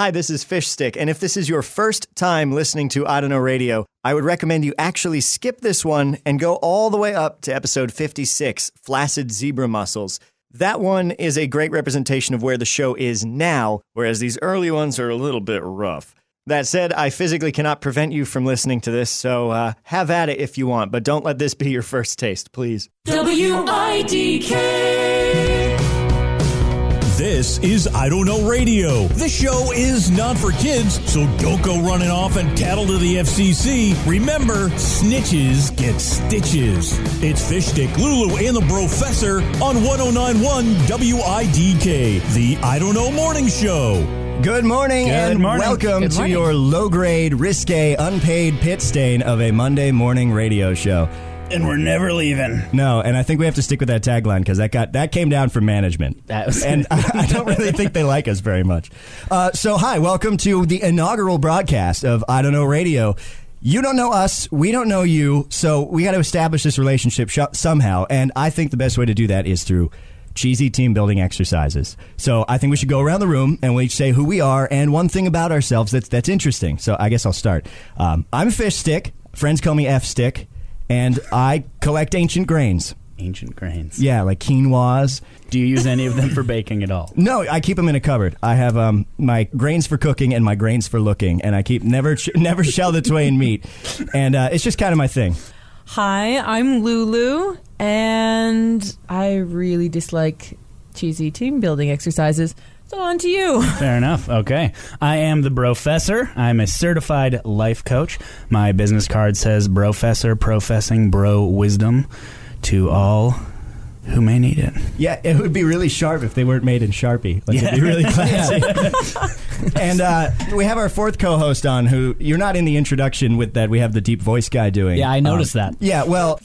Hi, this is Fish Stick, and if this is your first time listening to I Don't Know Radio, I would recommend you actually skip this one and go all the way up to episode 56, Flaccid Zebra Muscles. That one is a great representation of where the show is now, whereas these early ones are a little bit rough. That said, I physically cannot prevent you from listening to this, so uh, have at it if you want, but don't let this be your first taste, please. W-I-D-K. This is I Don't Know Radio. This show is not for kids, so don't go running off and tattle to the FCC. Remember, snitches get stitches. It's Fish Stick, Lulu, and the Professor on 1091 WIDK, the I Don't Know Morning Show. Good morning Good and morning. welcome Good to morning. your low grade, risque, unpaid pit stain of a Monday morning radio show. And we're never leaving. No, and I think we have to stick with that tagline because that got that came down from management. That was- and I, I don't really think they like us very much. Uh, so, hi, welcome to the inaugural broadcast of I Don't Know Radio. You don't know us, we don't know you, so we got to establish this relationship sh- somehow. And I think the best way to do that is through cheesy team building exercises. So I think we should go around the room and we say who we are and one thing about ourselves that's that's interesting. So I guess I'll start. Um, I'm Fish Stick. Friends call me F Stick, and I collect ancient grains. Ancient grains. Yeah, like quinoas. Do you use any of them for baking at all? No, I keep them in a cupboard. I have um, my grains for cooking and my grains for looking, and I keep never never shell the twain meet, and uh, it's just kind of my thing. Hi, I'm Lulu, and I really dislike cheesy team building exercises. So on to you. Fair enough. Okay. I am the Professor. I'm a certified life coach. My business card says Professor, professing bro wisdom to all who may need it. Yeah, it would be really sharp if they weren't made in Sharpie. Like it'd be really classy. and uh, we have our fourth co-host on, who you're not in the introduction with that. We have the deep voice guy doing. Yeah, I noticed Um, that. Yeah, well,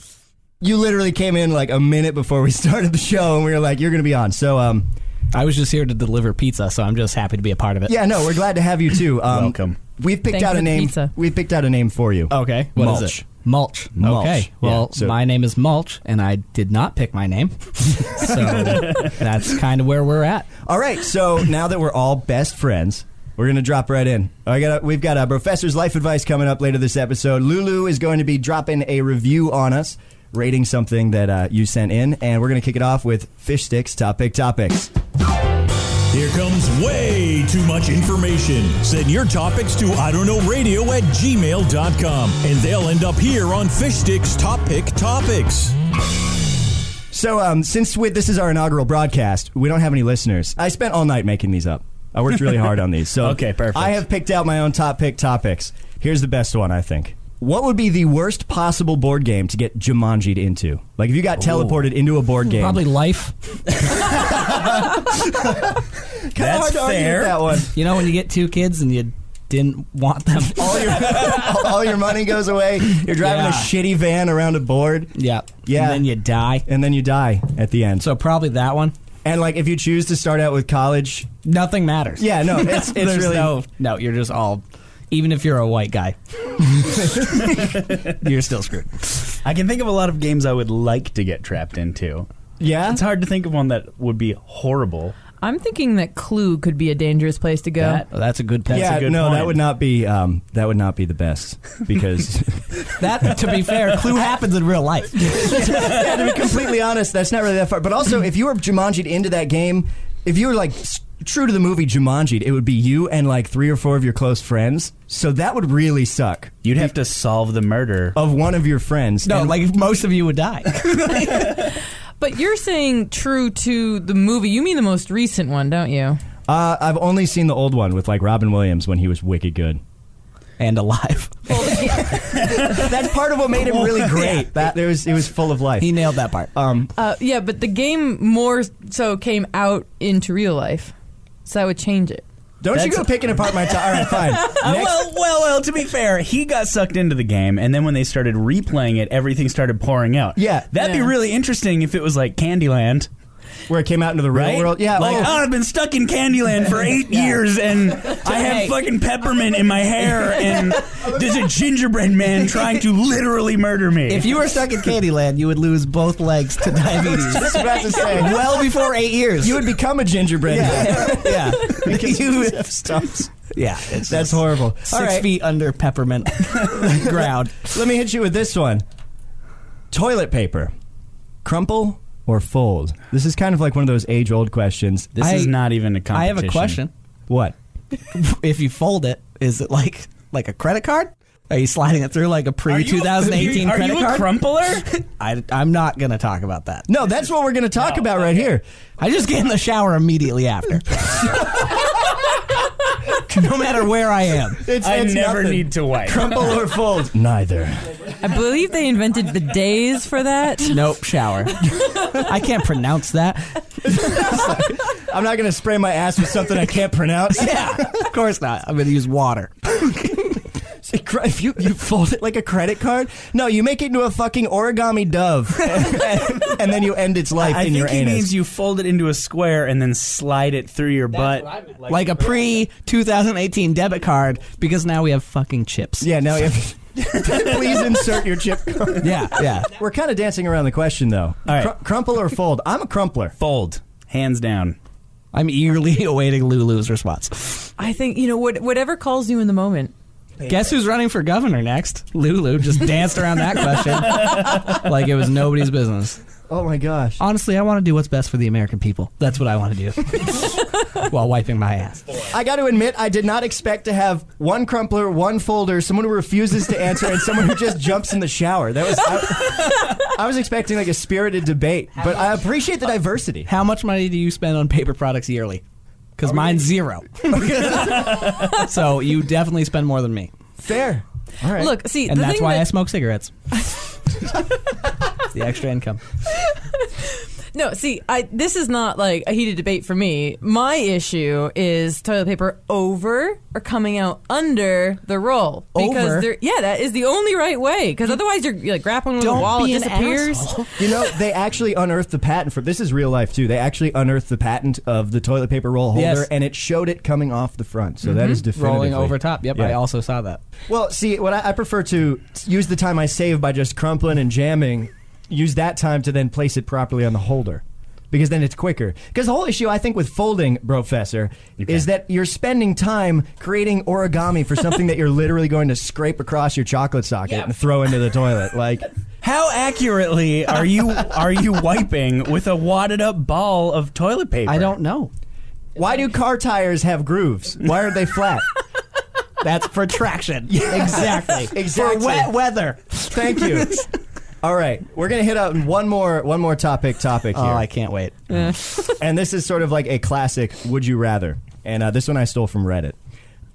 you literally came in like a minute before we started the show, and we were like, "You're going to be on." So, um, I was just here to deliver pizza, so I'm just happy to be a part of it. yeah, no, we're glad to have you too. Um, Welcome. We've picked Thanks out for a the name. pizza. We've picked out a name for you. Okay, what is Mulch. it? Mulch. Mulch, Okay. yeah, Well, so- my name is Mulch, and I did not pick my name, so that's kind of where we're at. All right, so now that we're all best friends, we're gonna drop right in. I got we've got a professor's life advice coming up later this episode. Lulu is going to be dropping a review on us, rating something that uh, you sent in, and we're gonna kick it off with fish sticks topic topics. Here comes way too much information. Send your topics to I don't know radio at gmail.com and they'll end up here on Fish Sticks Top Pick Topics. So, um, since we, this is our inaugural broadcast, we don't have any listeners. I spent all night making these up. I worked really hard on these. So, Okay, perfect. I have picked out my own top pick topics. Here's the best one, I think. What would be the worst possible board game to get Jumanji'd into? Like, if you got teleported into a board game, Probably life. That's hard to argue fair. with that one. You know, when you get two kids and you didn't want them. All your all your money goes away. You're driving a shitty van around a board, yeah. Yeah. And then you die. and then you die at the end. So probably that one. and like, if you choose to start out with college, Nothing matters. yeah, no, it's it's There's really no, no. You're just all. Even if you're a white guy, you're still screwed. I can think of a lot of games I would like to get trapped into. yeah. It's hard to think of one that would be horrible. I'm thinking that Clue could be a dangerous place to go. That- Well, that's a good point. yeah, a good no, point. that would not be um, that would not be the best because That, to be fair, Clue happens in real life. yeah, to be completely honest, that's not really that far. But also, if you were Jumanji'd into that game, if you were like true to the movie Jumanji'd, it would be you and like three or four of your close friends. So that would really suck. You'd have to solve the murder. Of one of your friends. No, And- like most of you would die. But you're saying true to the movie. You mean the most recent one, don't you? Uh, I've only seen the old one with like Robin Williams when he was wicked good. And alive. That's part of what made him really great. That there was it was full of life. He nailed that part. Um, Uh, yeah, but the game more so came out into real life, so that would change it. don't you That's- go picking apart my time. All right, fine. Next, well, well, well. To be fair, he got sucked into the game, and then when they started replaying it, everything started pouring out. Yeah. that'd be Yeah. really interesting if it was like Candyland, where it came out into the real right? world. Yeah, like oh. oh, I've been stuck in Candyland for eight years, and I have fucking peppermint in my hair, and there's a gingerbread man trying to literally murder me. If you were stuck in Candyland, you would lose both legs to diabetes. just about to say. well before eight years. You would become a gingerbread man yeah. because you have stumps. Yeah, it's That's horrible. six All right, feet under peppermint ground. let me hit you with this one. Toilet paper, crumple or fold? This is kind of like one of those age-old questions. This I- is not even a I competition. I have a question. What? If you fold it, is it like like a credit card? Are you sliding it through like a pre 2018 Are credit you a card? crumpler? I, I'm not going to talk about that. No, that's what we're going to talk about right here. I just get in the shower immediately after. no matter where I am. It's, I it's never nothing. need to wipe. crumple or fold. Neither. I believe they invented bidets for that. Nope, shower. I can't pronounce that. I'm not going to spray my ass with something I can't pronounce. Yeah, of course not. I'm going to use water. See, cr- If you, you fold it like a credit card, no, you make it into a fucking origami dove, and, then you end its life I in think your he anus. means you fold it into a square and then slide it through your butt. Like a pre 2018 debit card because now we have fucking chips. yeah, now you have. Please insert your chip card. Yeah, yeah. We're kind of dancing around the question though. All right. Cr- crumple or fold? I'm a crumpler. Fold, hands down. I'm eagerly awaiting Lulu's response. I think you know what, whatever calls you in the moment. Guess who's running for governor next? Lulu just danced around that question like it was nobody's business. Oh my gosh. Honestly, I want to do what's best for the American people. That's what I want to do while wiping my ass. I got to admit, I did not expect to have one crumpler, one folder, someone who refuses to answer, and someone who just jumps in the shower. That was. I, I was expecting like a spirited debate, but I appreciate the diversity. How much money do you spend on paper products yearly? Because oh, mine's zero. so you definitely spend more than me. Fair. All right. Look, see, And the that's thing why that, I smoke cigarettes. the extra income. No, see, I this is not like a heated debate for me. My issue is toilet paper over or coming out under the roll because Over? yeah, that is the only right way. Because otherwise, you're, you're like grappling with Don't the wall, be it an disappears. asshole. You know, they actually unearthed the patent for this is real life too. They actually unearthed the patent of the toilet paper roll holder, Yes. and it showed it coming off the front. So that mm-hmm. is definitively Rolling over top. Yep, I also saw that. Well, see, what I, I prefer to use the time I save by just crumpling and jamming. Use that time to then place it properly on the holder. Because then it's quicker. Because the whole issue, I think, with folding, Professor, is that you're spending time creating origami for something that you're literally going to scrape across your chocolate socket and throw into the toilet. Like, How accurately are you are you wiping with a wadded up ball of toilet paper? I don't know. why do car tires have grooves? Why aren't they flat? That's for traction. exactly. Exactly. For wet weather. Thank you. All right, we're gonna hit up one more one more topic topic here. Oh, I can't wait. and this is sort of like a classic would you rather and uh, this one i stole from reddit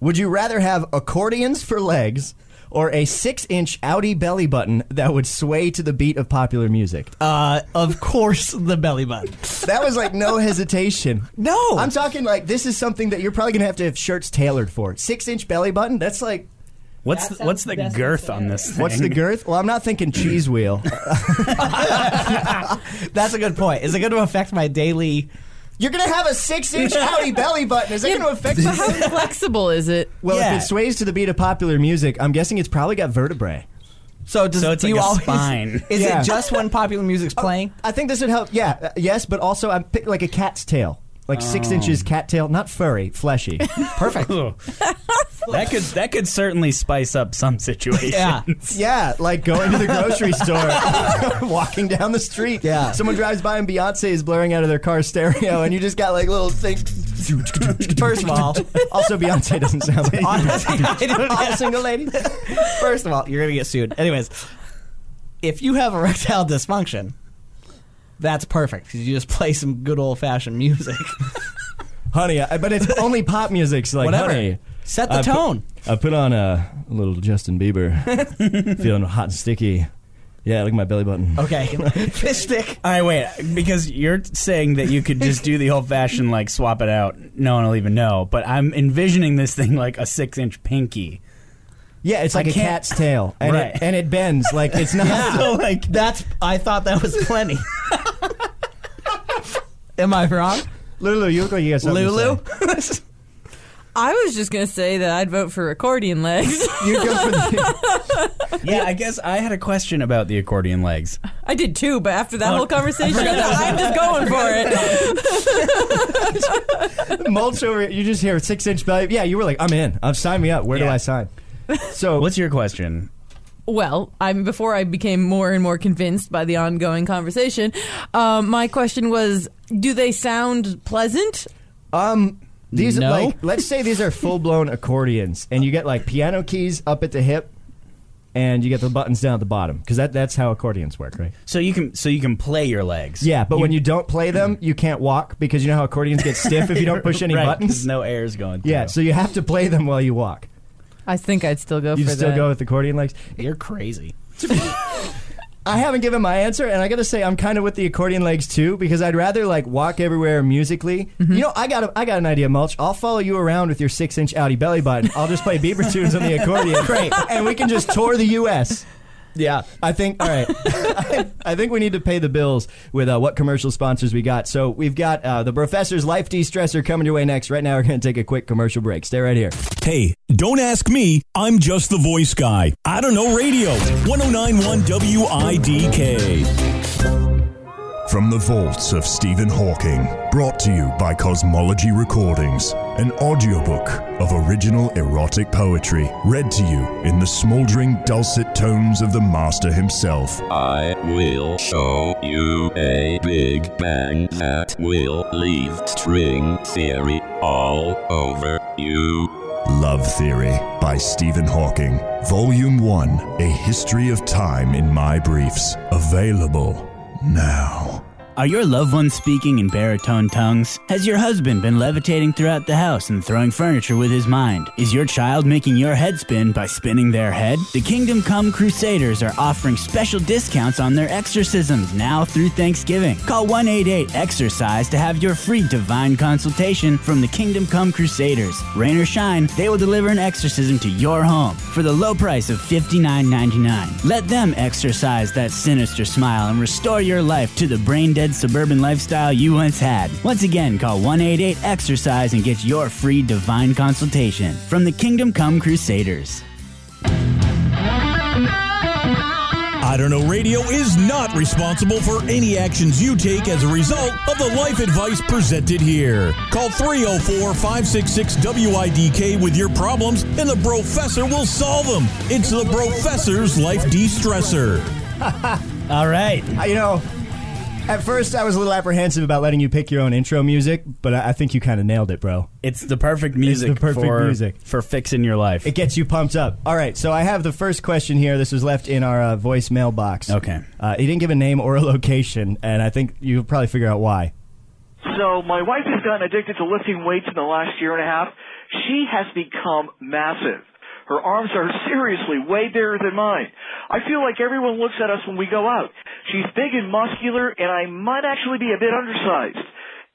would you rather have accordions for legs or a six inch outie belly button that would sway to the beat of popular music Uh, of course, the belly button. that was like no hesitation No. i'm talking like this is something that you're probably gonna have to have shirts tailored for six inch belly button that's like What's the, what's the girth on this thing? what's the girth well i'm not thinking cheese wheel That's a good point. Is it going to affect my daily? you're gonna have a six inch outie belly button is that gonna affect But how flexible is it? well Yeah. if it sways to the beat of popular music i'm guessing it's probably got vertebrae So does So it's do like you a always, spine. Is Yeah. it just when popular music's playing? I think this would help. Yeah, uh, yes, but also I'm pick like a cat's tail, like six inches oh. cattail, not furry, fleshy. Perfect. That could that could certainly spice up some situations. Yeah. yeah, like going to the grocery store, walking down the street. Yeah. someone drives by and Beyonce is blaring out of their car stereo, and you just got like little things. First of all, Also, Beyonce doesn't sound like honestly, I don't a single lady. First of all, you're gonna get sued. Anyways, if you have erectile dysfunction, that's perfect because you just play some good old fashioned music. honey. I, but it's only pop music. So like, Whatever. honey, Set the I put- tone. I put on a, a little Justin Bieber, feeling hot and sticky. Yeah, look at my belly button. Okay, fish stick. All right, wait. Because you're saying that you could just do the old fashioned like swap it out. No one will even know. But I'm envisioning this thing like a six inch pinky. Yeah, it's like I a can't- cat's tail, and Right. it and it bends like it's not. So like That's. I thought that was plenty. Am I wrong, Lulu, you look like you got something to Lulu? say. I was just gonna say that I'd vote for accordion legs. You go for the, Yeah, I guess I had a question about the accordion legs. I did too, but after that Oh, whole conversation, I'm just going for it. mulch over. You just hear six inch belly. Yeah, you were like, I'm in. I'm sign me up. Where do Yeah. I sign? So What's your question? Well, I'm before I became more and more convinced by the ongoing conversation. Um, my question was, do they sound pleasant? Um, these No. like let's say these are full blown accordions, and you get like piano keys up at the hip, and you get the buttons down at the bottom because that that's how accordions work, right? So you can so you can play your legs. Yeah, but when you don't play them, you can't walk because you know how accordions get stiff if you don't push any right, 'cause buttons. No air's going. Yeah, so you have to play them while you walk. I think I'd still go You for still that. go with accordion legs. You're crazy. I haven't given my answer, and I got to say I'm kind of with the accordion legs too because I'd rather like walk everywhere musically. Mm-hmm. You know, I got a, I got an idea, mulch. I'll follow you around with your six inch outie belly button. I'll just play Bieber tunes on the accordion, great, and we can just tour the U.S. Yeah. I think all right. I think we need to pay the bills with uh, what commercial sponsors we got. So we've got uh, the Professor's Life De-stressor coming your way next. Right now, we're going to take a quick commercial break. Stay right here. Hey, don't ask me. I'm just the voice guy. I don't know radio. 1091 WIDK. From the vaults of Stephen Hawking, brought to you by Cosmology Recordings, an audiobook of original erotic poetry, read to you in the smoldering dulcet tones of the master himself. I will show you a Big Bang that will leave string theory all over you. Love Theory by Stephen Hawking, Volume 1 A History of Time in My Briefs. Available now. Are your loved ones speaking in baritone tongues? Has your husband been levitating throughout the house and throwing furniture with his mind? Is your child making your head spin by spinning their head? The Kingdom Come Crusaders are offering special discounts on their exorcisms now through Thanksgiving. Call 188 Exercise to have your free divine consultation from the Kingdom Come Crusaders. Rain or shine, they will deliver an exorcism to your home for the low price of $59.99. Let them exercise that sinister smile and restore your life to the brain dead suburban lifestyle you once had. Once again, call 188 Exercise and get your free divine consultation from the Kingdom Come Crusaders. I Don't Know Radio is not responsible for any actions you take as a result of the life advice presented here. Call 304 566 WIDK with your problems and the Professor will solve them. It's the Professor's Life De Stressor. All right. You know, at first I was a little apprehensive about letting you pick your own intro music, but I I think you kind of nailed it, bro. It's the perfect music, the perfect for, music. for fixing your life. It gets you pumped up. All right, so I have the first question here. This was left in our uh, voicemail box. Okay. Uh, he didn't give a name or a location, and I think you'll probably figure out why. So my wife has gotten addicted to lifting weights in the last year and a half. She has become massive. Her arms are seriously way bigger than mine. I feel like everyone looks at us when we go out. She's big and muscular, and I might actually be a bit undersized.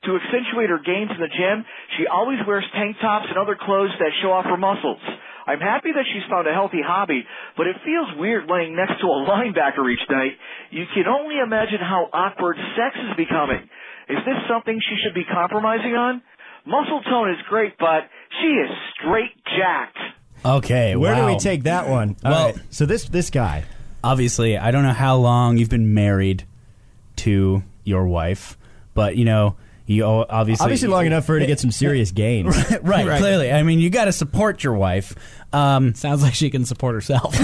To accentuate her gains in the gym, she always wears tank tops and other clothes that show off her muscles. I'm happy that she's found a healthy hobby, but it feels weird laying next to a linebacker each night. You can only imagine how awkward sex is becoming. Is this something she should be compromising on? Muscle tone is great, but she is straight jacked. Okay. Where do we take that one? All Well- right, so this this guy. obviously, I don't know how long you've been married to your wife, but you know, you obviously Obviously, long enough for her to get some serious gains. right, Right. Clearly, I mean, you got to support your wife. Um, Sounds like she can support herself.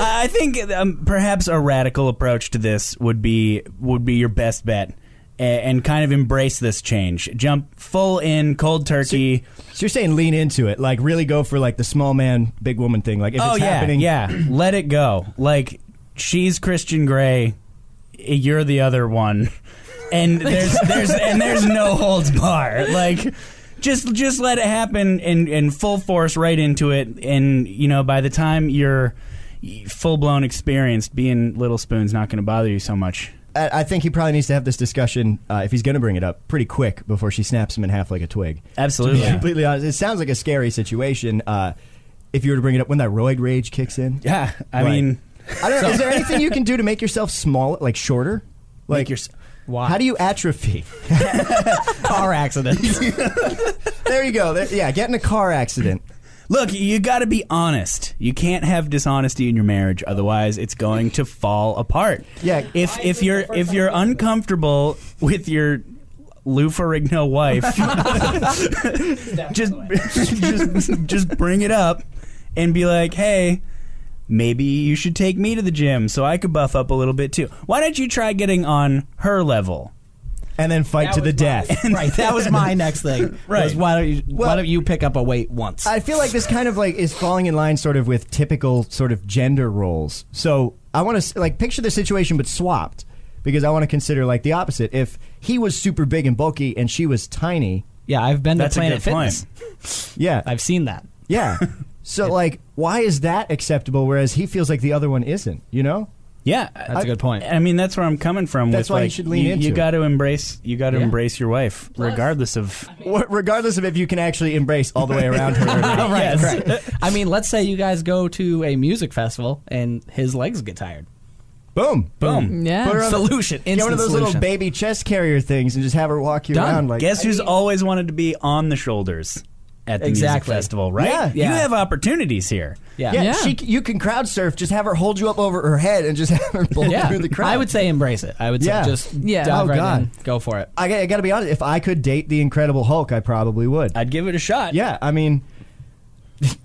I think um, perhaps a radical approach to this would be would be your best bet, a- and kind of embrace this change. Jump full in cold turkey. So you're saying lean into it, like really go for like the small man, big woman thing. Like if oh it's yeah, happening, yeah. Let it go. Like she's Christian Grey, you're the other one, and there's there's and there's no holds bar. Like just just let it happen in in full force right into it, and you know by the time you're full blown experienced, being little spoon's not going to bother you so much. I think he probably needs to have this discussion uh, if he's going to bring it up pretty quick before she snaps him in half like a twig. Absolutely. To be completely honest, it sounds like a scary situation. Uh, if you were to bring it up when that roid rage kicks in, Yeah, I Right. mean, I don't know. is there anything you can do to make yourself smaller, like shorter? Like Make your- Why? How do you atrophy? car accident? there you go. There, yeah, get in a car accident. Look, you got to be honest. You can't have dishonesty in your marriage, otherwise it's going to fall apart. Yeah. If if you're if you're uncomfortable with your Lou Ferrigno wife, just just just bring it up and be like, "Hey, maybe you should take me to the gym so I could buff up a little bit too. Why don't you try getting on her level?" And then fight to the death. right. That was my next thing. Right. Was why don't you Well- why don't you pick up a weight once? I feel like this kind of like is falling in line sort of with typical sort of gender roles. So I want to like picture the situation but swapped because I want to consider like the opposite. If he was super big and bulky and she was tiny, yeah, I've been to Planet good point. Fitness. yeah, I've seen that. yeah. So like, why is that acceptable whereas he feels like the other one isn't? You know? Yeah, That's a good point. I mean, that's where I'm coming from. That's with, why you should lean you, into You got to embrace. You got to Yeah. embrace your wife, regardless of. Wh- Regardless of if you can actually embrace all the way around her. Or right, Yes. right. I mean, let's say you guys go to a music festival and his legs get tired. Boom, Boom. Yeah. Put her on the- Solution. Get one of those solution. little baby chest carrier things and just have her walk you Done. around like. Guess who's always wanted to be on the shoulders at the Exactly. music festival, right? Yeah. You have opportunities here. Yeah. Yeah, Yeah. she you can crowd surf. Just have her hold you up over her head and just have her pull Yeah. through the crowd. I would say embrace it. I would say Yeah. just Yeah. dive Oh, right God. in. Go for it. I, I got to be honest. If I could date the Incredible Hulk, I probably would. I'd give it a shot. yeah, I mean,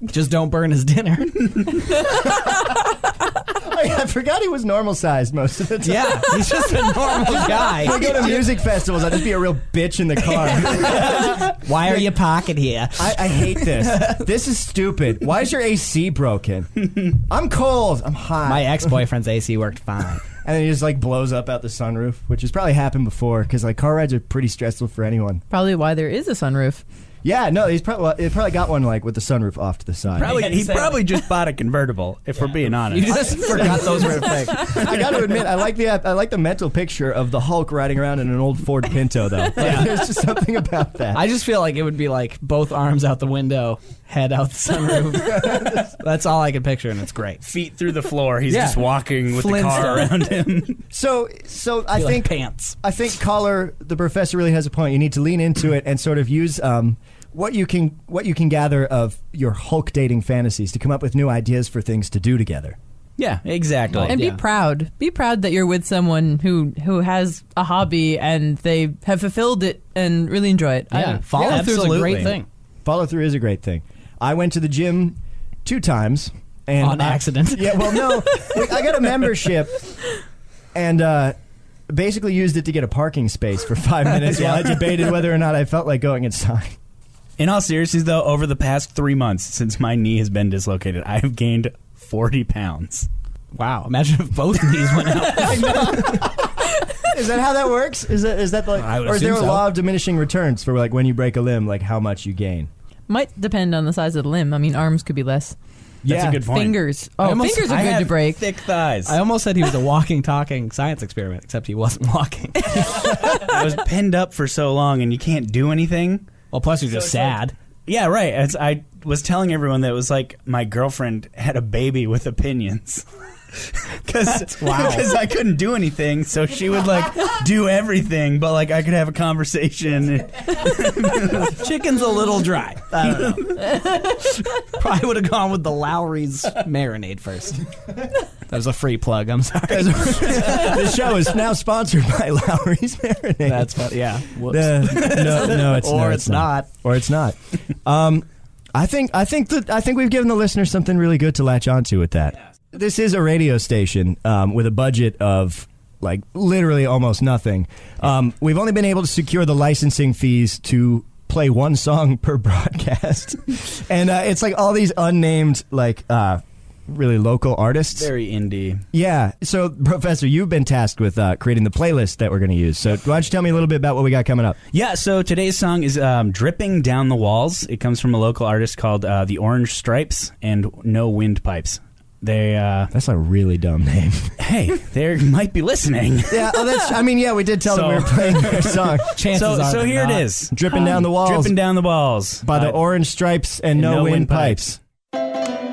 Just don't burn his dinner. I, forgot he was normal sized most of the time. yeah, he's just a normal guy. I guy. go to music festivals. I'd just be a real bitch in the car. Why are you parking here? I, I hate this. This is stupid. Why is your AC broken? I'm cold. I'm hot. My ex-boyfriend's AC worked fine. and then he just like blows up out the sunroof, which has probably happened before because like car rides are pretty stressful for anyone. Probably why there is a sunroof. Yeah, no, he's probably he probably got one like with the sunroof off to the side. Probably, he exactly. probably just bought a convertible. If we're being You honest, just forgot those were a thing. I got to admit, I like the I like the mental picture of the Hulk riding around in an old Ford Pinto, though. Like, There's just something about that. I just feel like it would be like both arms out the window, head out the sunroof. That's all I can picture, and it's great. feet through the floor. He's Yeah. just walking with the car around him. so, so I Be like think pants. I think caller the professor really has a point. You need to lean into it and sort of use um, what you can what you can gather of your Hulk dating fantasies to come up with new ideas for things to do together. yeah, exactly. And Yeah. be proud. Be proud that you're with someone who who has a hobby and they have fulfilled it and really enjoy it. Yeah, don't- follow Yeah, through is a great thing. Follow through is a great thing. I went to the gym two times and On I- accident. Yeah, well, no, I got a membership and uh, basically used it to get a parking space for five minutes while I debated whether or not I felt like going inside. In all seriousness, though, over the past three months since my knee has been dislocated, I have gained 40 pounds. Wow, imagine if both knees went out. Is that how that works? Is that is that like, I would or is there a assume so. law of diminishing returns for like when you break a limb, like how much you gain? Might depend on the size of the limb. I mean, arms could be less. That's Yeah. a good point. Fingers. I Oh, almost- fingers are I good have to break. thick thighs. I almost said he was a walking, talking science experiment, except he wasn't walking. I was pinned up for so long, and you can't do anything. Well, plus you're just sad. Yeah, right. As I was telling everyone that it was like my girlfriend had a baby with opinions. Because Wow. I couldn't do anything, so she would like do everything, but like I could have a conversation. Chicken's a little dry. I don't know. Probably would have gone with the Lawry's marinade first. That was a free plug. I'm sorry. this show is now sponsored by Lawry's Marinade. That's fun. Yeah. Whoops. Uh, no, no, it's Or no, it's not. or it's not. Um, I think I think that I think we've given the listeners something really good to latch onto with that. This is a radio station um, with a budget of like literally almost nothing. Um, we've only been able to secure the licensing fees to play one song per broadcast, and uh, it's like all these unnamed like uh, really local artists. Very indie. Yeah. So, Professor, you've been tasked with uh, creating the playlist that we're going to use. So, why don't you tell me a little bit about what we got coming up? Yeah, so today's song is um, Dripping Down the Walls. It comes from a local artist called uh, The Orange Stripes and No Windpipes. They, uh, That's a really dumb name. hey, they might be listening. yeah. Oh, that's. I mean, yeah, we did tell them we were So- playing their song, Chances so, are so they're here not. it is. "Dripping Down the Walls" Dripping Down the Walls. by the Uh, Orange Stripes and No, No Windpipes. Windpipes.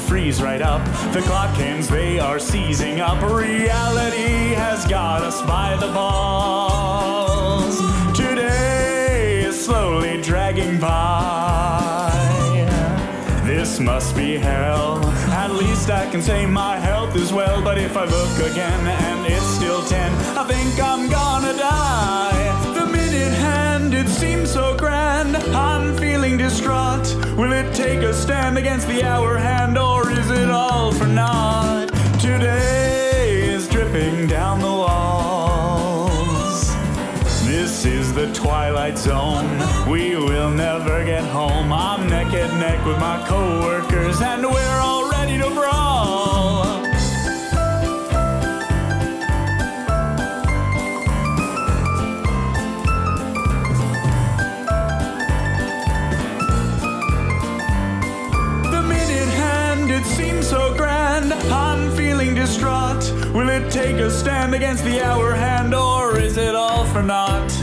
Freeze right up. The clock hands, they are seizing up. Reality has got us by the balls. Today is slowly dragging by. This must be hell. At least I can say my health is well. But if I look again and it's still 10, I think I'm gonna die. So grand. I'm feeling distraught. Will it take a stand against the hour hand, or is it all for naught? Today is dripping down the walls. This is the twilight zone. We will never get home. I'm neck and neck with my coworkers, and we're all ready to brawl. Stand against the hour hand, or is it all for naught?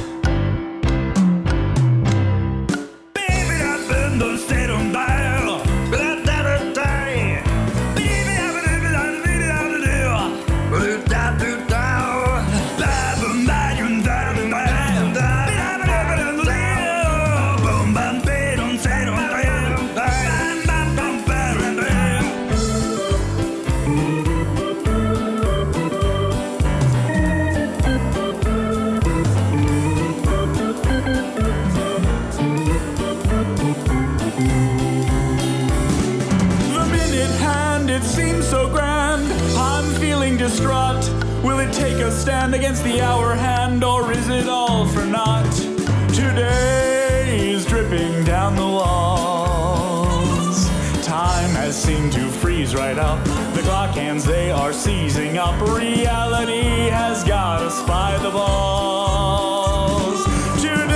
Seizing up. Reality has got us by the balls. Today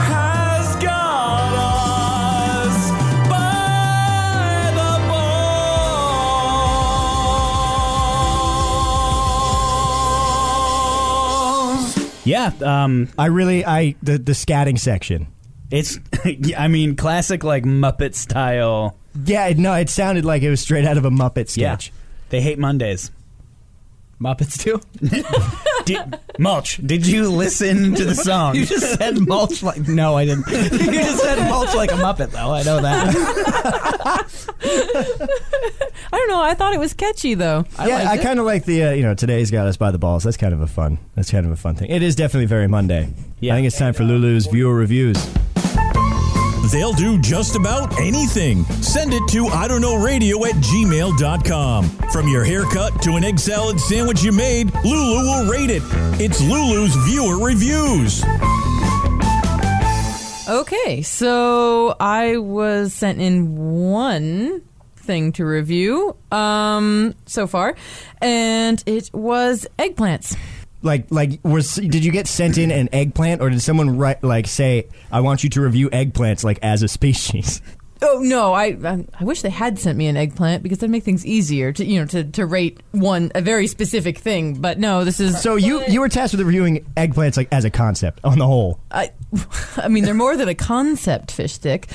has got us by the balls. Yeah, um, I really, I the the scatting section. it's. I mean, classic like Muppet style. Yeah, no, it sounded like it was straight out of a Muppet sketch. Yeah, they hate Mondays. Muppets too. Did, Mulch, did you listen to the song? You just said mulch like no, I didn't. You just said mulch like a Muppet though. I know that. I don't know. I thought it was catchy though. yeah, I kind of like the uh, you know today's got us by the balls. That's kind of a fun. That's kind of a fun thing. It is definitely very Monday. Yeah. I think it's time for Lulu's viewer reviews. They'll do just about anything. Send it to I don't know radio at gmail.com. From your haircut to an egg salad sandwich you made, Lulu will rate it. It's Lulu's viewer reviews. Okay, so I was sent in one thing to review um, so far, and it was eggplants. Like, like, was did you get sent in an eggplant, or did someone write like say, "I want you to review eggplants like as a species"? Oh no, I I I wish they had sent me an eggplant because that'd make things easier to you know to, to rate one a very specific thing. But no, this is So you you were tasked with reviewing eggplants like as a concept on the whole. I, I mean, they're more than a concept fish stick.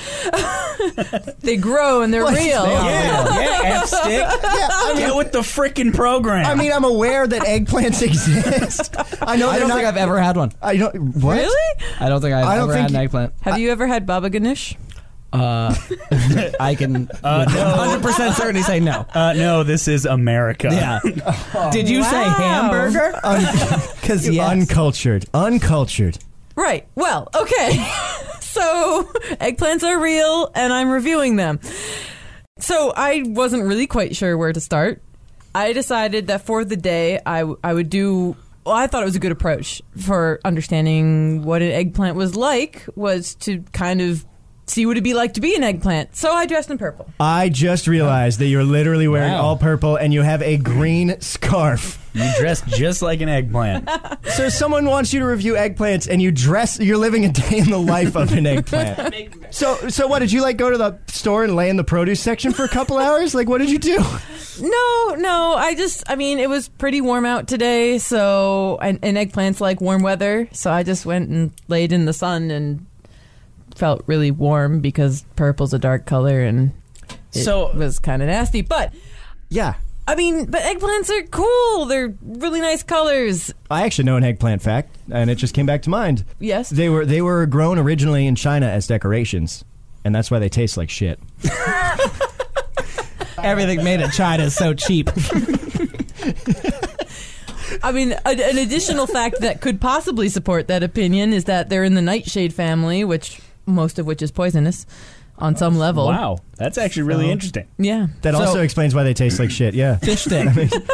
they grow and they're What? real. They are yeah, yeah, F stick. Yeah, I Get with the freaking program. I mean, I'm aware that eggplants exist. I know I they're don't not. think I've ever had one. I don't. What? Really? I don't think I've I don't ever think had an you- eggplant. Have you ever had baba ganoush? Uh, I can Uh, no. 100% certainly say no. uh, no, this is America. Yeah. Did you say hamburger? Because yes. Uncultured. Uncultured. Right. Well, okay. so eggplants are real, and I'm reviewing them. So I wasn't really quite sure where to start. I decided that for the day, I, w- I would do. Well, I thought it was a good approach for understanding what an eggplant was like. Was to kind of see what it'd be like to be an eggplant. So I dressed in purple. I just realized that you're literally wearing Wow. all purple and you have a green scarf. You dress just like an eggplant. So someone wants you to review eggplants and you dress you're living a day in the life of an eggplant. So so what did you like go to the store and lay in the produce section for a couple hours? Like what did you do? No, no. I just, I mean, it was pretty warm out today, so and, and eggplants like warm weather, so I just went and laid in the sun and felt really warm because purple's a dark color and so it So- was kind of nasty. But Yeah. I mean, but eggplants are cool. They're really nice colors. I actually know an eggplant fact and it just came back to mind. Yes. They were they were grown originally in China as decorations. And that's why they taste like shit. Everything made in China is so cheap. I mean, a, an additional fact that could possibly support that opinion is that they're in the nightshade family, which most of which is poisonous on some level. Wow, that's actually really So- interesting. Yeah. That So- also explains why they taste like shit. Yeah. Fish stick.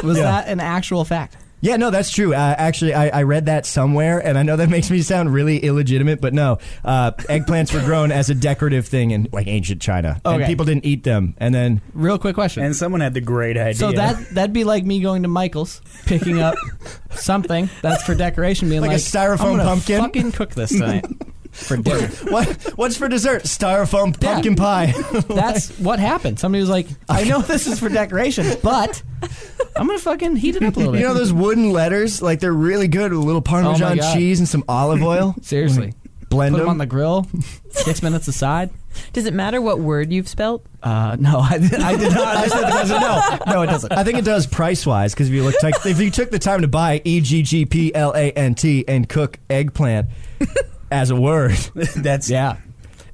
Was Yeah. that an actual fact? Yeah, no, that's true. Uh, actually, I, I read that somewhere, and I know that makes me sound really illegitimate, but no. Uh, eggplants were grown as a decorative thing in like ancient China, and Okay. people didn't eat them. And then, Real quick question. And someone had the great idea. so that that'd be like me going to Michael's, picking up something that's for decoration, being Like a like, styrofoam I'm gonna pumpkin?" Fucking cook this tonight for dinner. what what's for dessert? Styrofoam pumpkin pie. That's what happened. Somebody was like, I know this is for decoration, but I'm gonna fucking heat it up a little bit. you know those wooden letters? Like they're really good with a little Parmesan God. cheese and some olive oil. Seriously. Blend Put them them. on the grill, six minutes aside. Does it matter what word you've spelt? Uh, no, I, did- I did not. I said the question. No, no, it doesn't. I think it does price wise because if you look, like, if you took the time to buy E G G P L A N T and cook eggplant as a word, that's Yeah,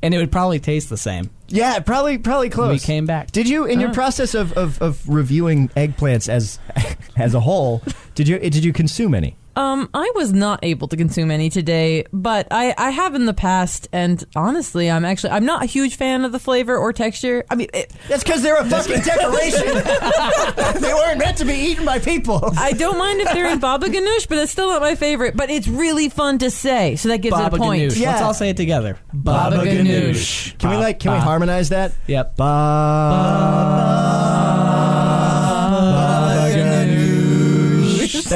and it would probably taste the same. yeah, probably probably close. We came back. Did you, in your Ah. process of, of, of reviewing eggplants as as a whole, did you did you consume any? Um, I was not able to consume any today, but I, I have in the past, and honestly, I'm actually I'm not a huge fan of the flavor or texture. I mean, it, That's because they're a fucking decoration. they weren't meant to be eaten by people. I don't mind if they're in baba ganoush, but it's still not my favorite. But it's really fun to say, so that gives Baba it a point. ganoush. Yeah. Let's all say it together. Baba ganoush. Can we like can we harmonize that? Yep. Baba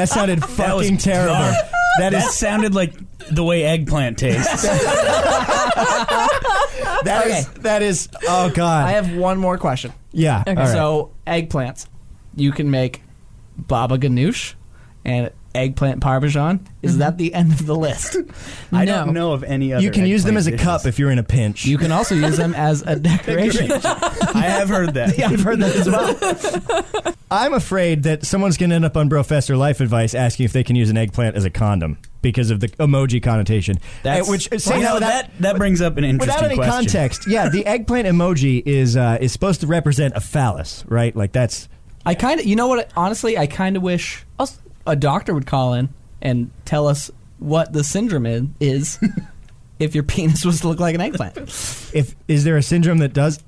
That sounded That was fucking terrible. dark. That that is sounded like the way eggplant tastes. that is that is oh god. I have one more question. yeah. all right. So eggplants, you can make baba ganoush and eggplant parmesan. Is that the end of the list? I No. don't know of any other. you can use them as a eggplant cup dishes. if you're in a pinch. You can also use them as a decoration. I have heard that. yeah, I've heard that as well. I'm afraid that someone's going to end up on Professor Life Advice asking if they can use an eggplant as a condom because of the emoji connotation. That's- Uh, which Well, say you know, without- that that brings up an interesting Without any question. context, yeah, the eggplant emoji is uh, is supposed to represent a phallus, right? Like that's I kind of, you know what? Honestly, I kind of wish a doctor would call in and tell us what the syndrome is, if your penis was to look like an eggplant. if is there a syndrome that does?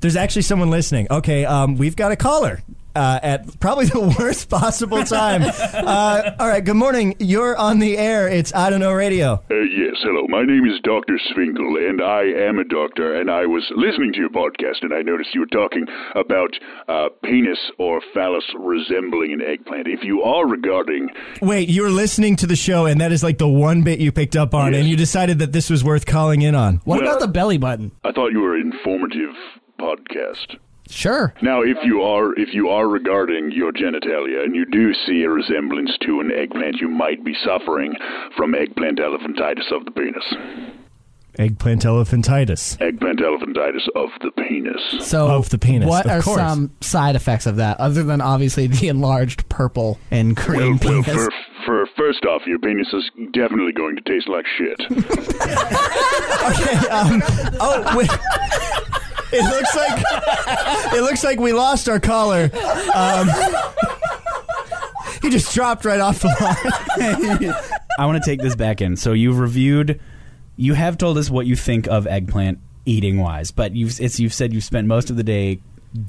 There's actually someone listening. Okay, um, we've got a caller. Uh, at probably the worst possible time. Uh, all right, good morning. You're on the air. It's I don't know radio. Uh, yes, hello. My name is Dr. Swinkle, and I am a doctor, and I was listening to your podcast, and I noticed you were talking about uh, penis or phallus resembling an eggplant. If you are regarding Wait, you were listening to the show, and that is like the one bit you picked up on, Yes. and you decided that this was worth calling in on. What Well- about the belly button? I thought you were an informative podcast. Sure. Now, if you are if you are regarding your genitalia and you do see a resemblance to an eggplant, you might be suffering from eggplant elephantitis of the penis. Eggplant elephantitis. Eggplant elephantitis of the penis. So, Of the penis, what of are course. some side effects of that, other than obviously the enlarged purple and Well, green well, penis? for, for first off, your penis is definitely going to taste like shit. Okay. Um, oh, wait. It looks like it looks like we lost our caller. Um, he just dropped right off the line. I want to take this back in. So you've reviewed, you have told us what you think of eggplant eating wise, but you've it's you've said you've spent most of the day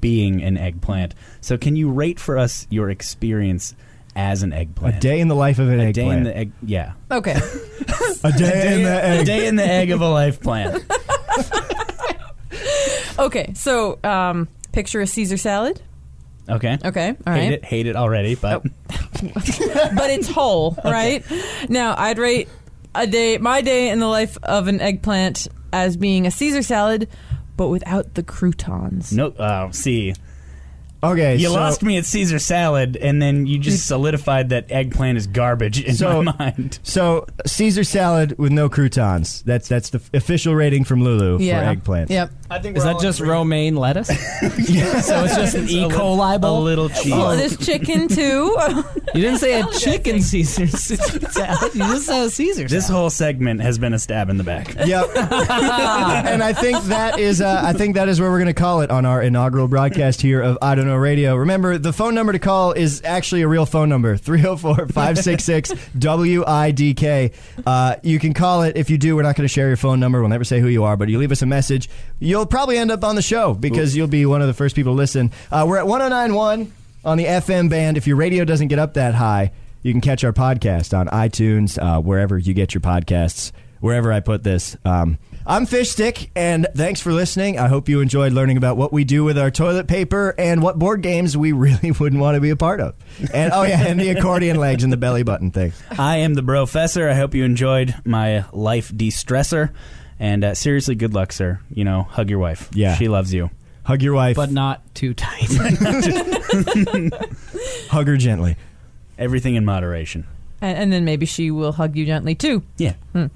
being an eggplant. So can you rate for us your experience as an eggplant. A day in the life of an A day in eggplant. the egg. Yeah. Okay. a day in the egg. A egg. day in the egg of a life plant. Okay, so um, picture a Caesar salad. Okay. Okay, all hate right. it. Hate it already, but but it's whole, right? Now, I'd rate a day, my day in the life of an eggplant as being a Caesar salad, but without the croutons. no. Oh, see, Okay, you so, lost me at Caesar salad, and then you just solidified that eggplant is garbage in So- my mind. So Caesar salad with no croutons. That's that's the official rating from Lulu Yeah. for eggplants. Yep. I think Is that just romaine lettuce? so it's just an E. a, coli li- a little cheese. Oh, there's chicken too. You didn't say a chicken Caesar salad. You just said a Caesar this whole segment has been a stab in the back. Yep. and I think that is uh, I think that is where we're going to call it on our inaugural broadcast here of I don't know radio. Remember, the phone number to call is actually a real phone number 304-566-WIDK. Uh, you can call it if you do. We're not going to share your phone number. We'll never say who you are, but you leave us a message. You'll probably end up on the show because you'll be one of the first people to listen. Uh, we're at 1091 on the FM band. If your radio doesn't get up that high, you can catch our podcast on iTunes, uh, wherever you get your podcasts, wherever I put this. Um, I'm Fish Stick, and thanks for listening. I hope you enjoyed learning about what we do with our toilet paper and what board games we really wouldn't want to be a part of. And oh yeah, and the accordion legs and the belly button thing. I am the Professor. I hope you enjoyed my life de-stressor. And uh, seriously, good luck, sir. You know, hug your wife. Yeah. she loves you. Hug your wife, But not too tight. hug her gently. Everything in moderation. and, and then maybe she will hug you gently too. Yeah.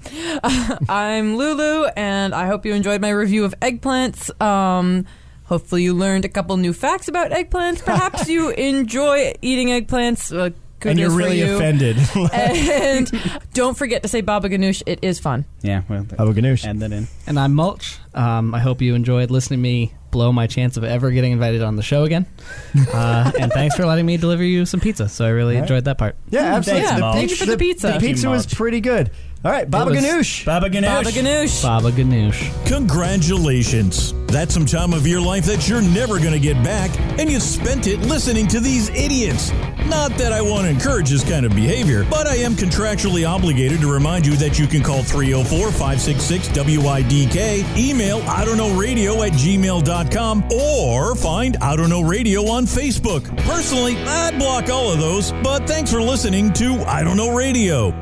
I'm Lulu, and I hope you enjoyed my review of eggplants. Um, hopefully, you learned a couple new facts about eggplants. Perhaps you enjoy eating eggplants. Uh, and you're really you. offended. and don't forget to say Baba Ganoush. It is fun. Yeah. Well, Baba Ganoush. Add that in. and I'm Mulch. Um, I hope you enjoyed listening to me blow my chance of ever getting invited on the show again. Uh, and thanks for letting me deliver you some pizza. So I really enjoyed that part. Yeah, absolutely. Yeah, the thank you for the pizza. The Thank pizza was pretty good. All right, Baba was- Ganoush. Baba Ganoush. Baba Ganoush. Baba Ganoush. Congratulations. That's some time of your life that you're never going to get back, and you spent it listening to these idiots. Not that I want to encourage this kind of behavior, but I am contractually obligated to remind you that you can call 304 566 WIDK, email I don't know radio at gmail.com, or find I don't know radio on Facebook. Personally, I'd block all of those, but thanks for listening to I don't know radio.